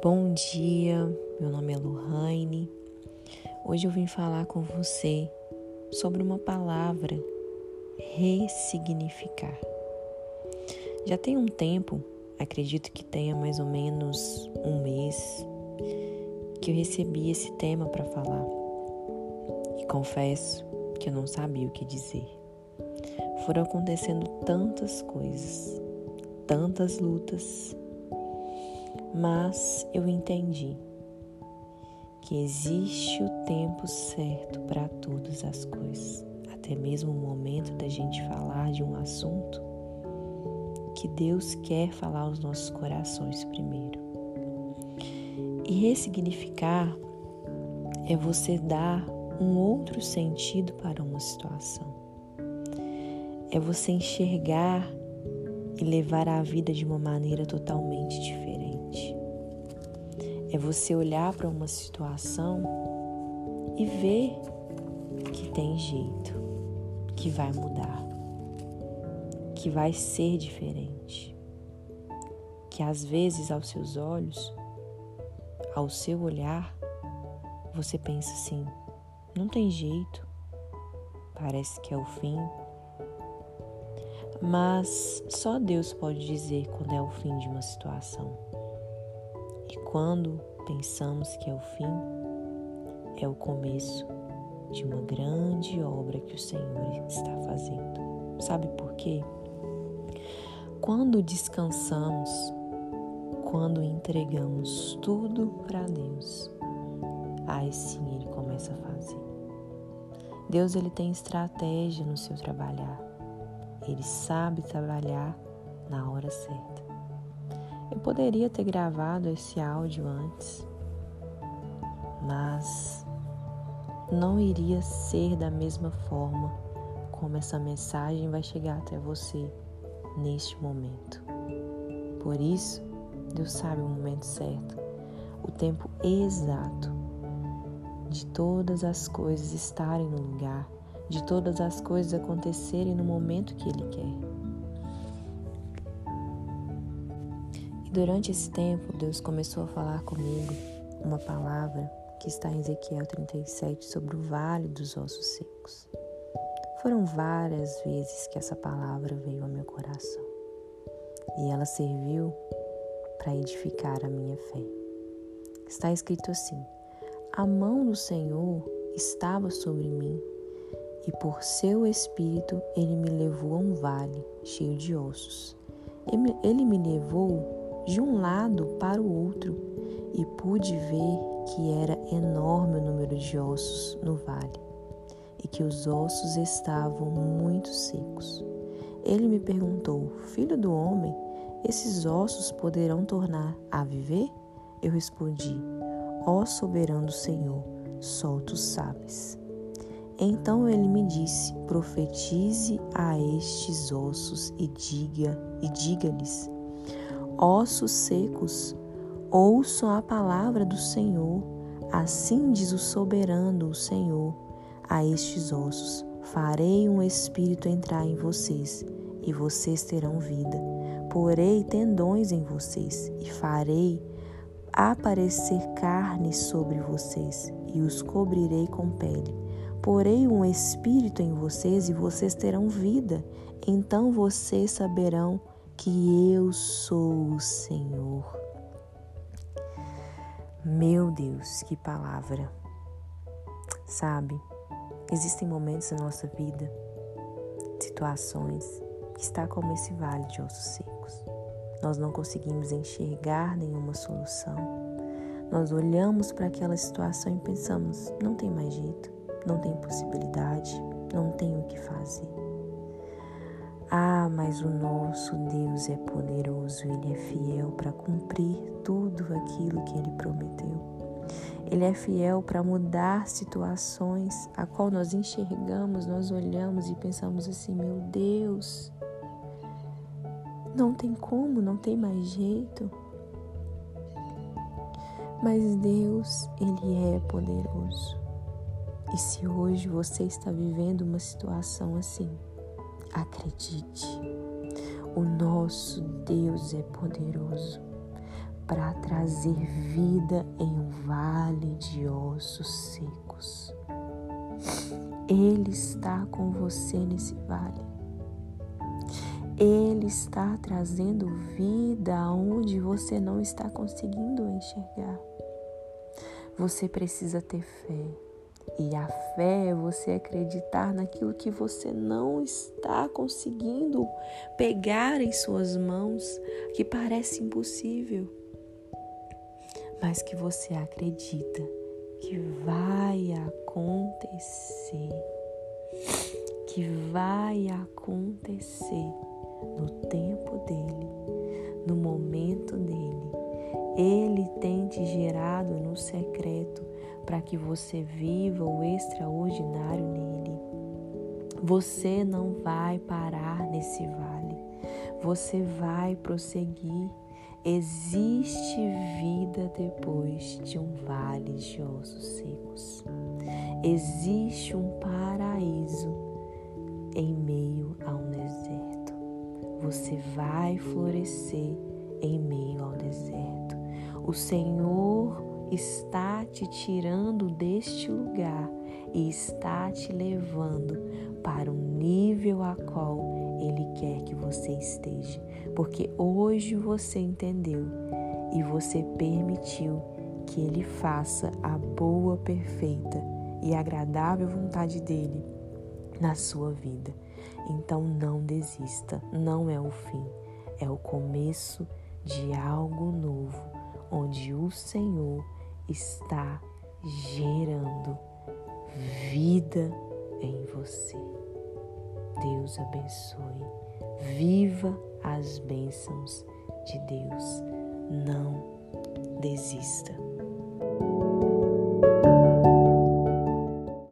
Bom dia, meu nome é Lohane. Hoje eu vim falar com você sobre uma palavra ressignificar. Já tem um tempo, acredito que tenha mais ou menos um mês, que eu recebi esse tema para falar e confesso que eu não sabia o que dizer. Foram acontecendo tantas coisas, tantas lutas, mas eu entendi que existe o tempo certo para todas as coisas, até mesmo o momento da gente falar de um assunto que Deus quer falar aos nossos corações primeiro. E ressignificar é você dar um outro sentido para uma situação. É você enxergar e levar a vida de uma maneira totalmente diferente. É você olhar para uma situação e ver que tem jeito, que vai mudar, que vai ser diferente. Que às vezes aos seus olhos, ao seu olhar, você pensa assim: não tem jeito, parece que é o fim, mas só Deus pode dizer quando é o fim de uma situação. E quando pensamos que é o fim, é o começo de uma grande obra que o Senhor está fazendo. Sabe por quê? Quando descansamos, quando entregamos tudo para Deus, aí sim Ele começa a fazer. Deus ele tem estratégia no seu trabalhar. Ele sabe trabalhar na hora certa. Eu poderia ter gravado esse áudio antes, mas não iria ser da mesma forma como essa mensagem vai chegar até você neste momento. Por isso, Deus sabe o momento certo, o tempo exato de todas as coisas estarem no lugar de todas as coisas acontecerem no momento que Ele quer. E durante esse tempo, Deus começou a falar comigo uma palavra que está em Ezequiel 37 sobre o vale dos ossos secos. Foram várias vezes que essa palavra veio ao meu coração e ela serviu para edificar a minha fé. Está escrito assim: A mão do Senhor estava sobre mim e por seu espírito ele me levou a um vale cheio de ossos. Ele me levou de um lado para o outro e pude ver que era enorme o número de ossos no vale e que os ossos estavam muito secos. Ele me perguntou: Filho do homem, esses ossos poderão tornar a viver? Eu respondi: Ó soberano Senhor, só tu sabes. Então ele me disse: Profetize a estes ossos e diga e diga-lhes: Ossos secos, ouçam a palavra do Senhor. Assim diz o soberano, o Senhor, a estes ossos: Farei um espírito entrar em vocês, e vocês terão vida. Porei tendões em vocês, e farei aparecer carne sobre vocês, e os cobrirei com pele Porei um espírito em vocês e vocês terão vida. Então vocês saberão que eu sou o Senhor. Meu Deus, que palavra! Sabe, existem momentos na nossa vida, situações, que está como esse vale de ossos secos. Nós não conseguimos enxergar nenhuma solução. Nós olhamos para aquela situação e pensamos: não tem mais jeito não tem possibilidade, não tem o que fazer. Ah, mas o nosso Deus é poderoso, Ele é fiel para cumprir tudo aquilo que Ele prometeu. Ele é fiel para mudar situações a qual nós enxergamos, nós olhamos e pensamos assim: meu Deus, não tem como, não tem mais jeito. Mas Deus, Ele é poderoso. E se hoje você está vivendo uma situação assim, acredite, o nosso Deus é poderoso para trazer vida em um vale de ossos secos. Ele está com você nesse vale. Ele está trazendo vida aonde você não está conseguindo enxergar. Você precisa ter fé. E a fé é você acreditar naquilo que você não está conseguindo pegar em suas mãos, que parece impossível, mas que você acredita que vai acontecer, que vai acontecer no tempo dele, no momento dele. Ele tem te gerado no secreto para que você viva o extraordinário nele. Você não vai parar nesse vale, você vai prosseguir. Existe vida depois de um vale de ossos secos. Existe um paraíso em meio a um deserto. Você vai florescer em meio ao deserto. O Senhor está te tirando deste lugar e está te levando para um nível a qual Ele quer que você esteja. Porque hoje você entendeu e você permitiu que Ele faça a boa, perfeita e agradável vontade dele na sua vida. Então não desista, não é o fim, é o começo de algo novo, onde o Senhor está gerando vida em você. Deus abençoe. Viva as bênçãos de Deus. Não desista.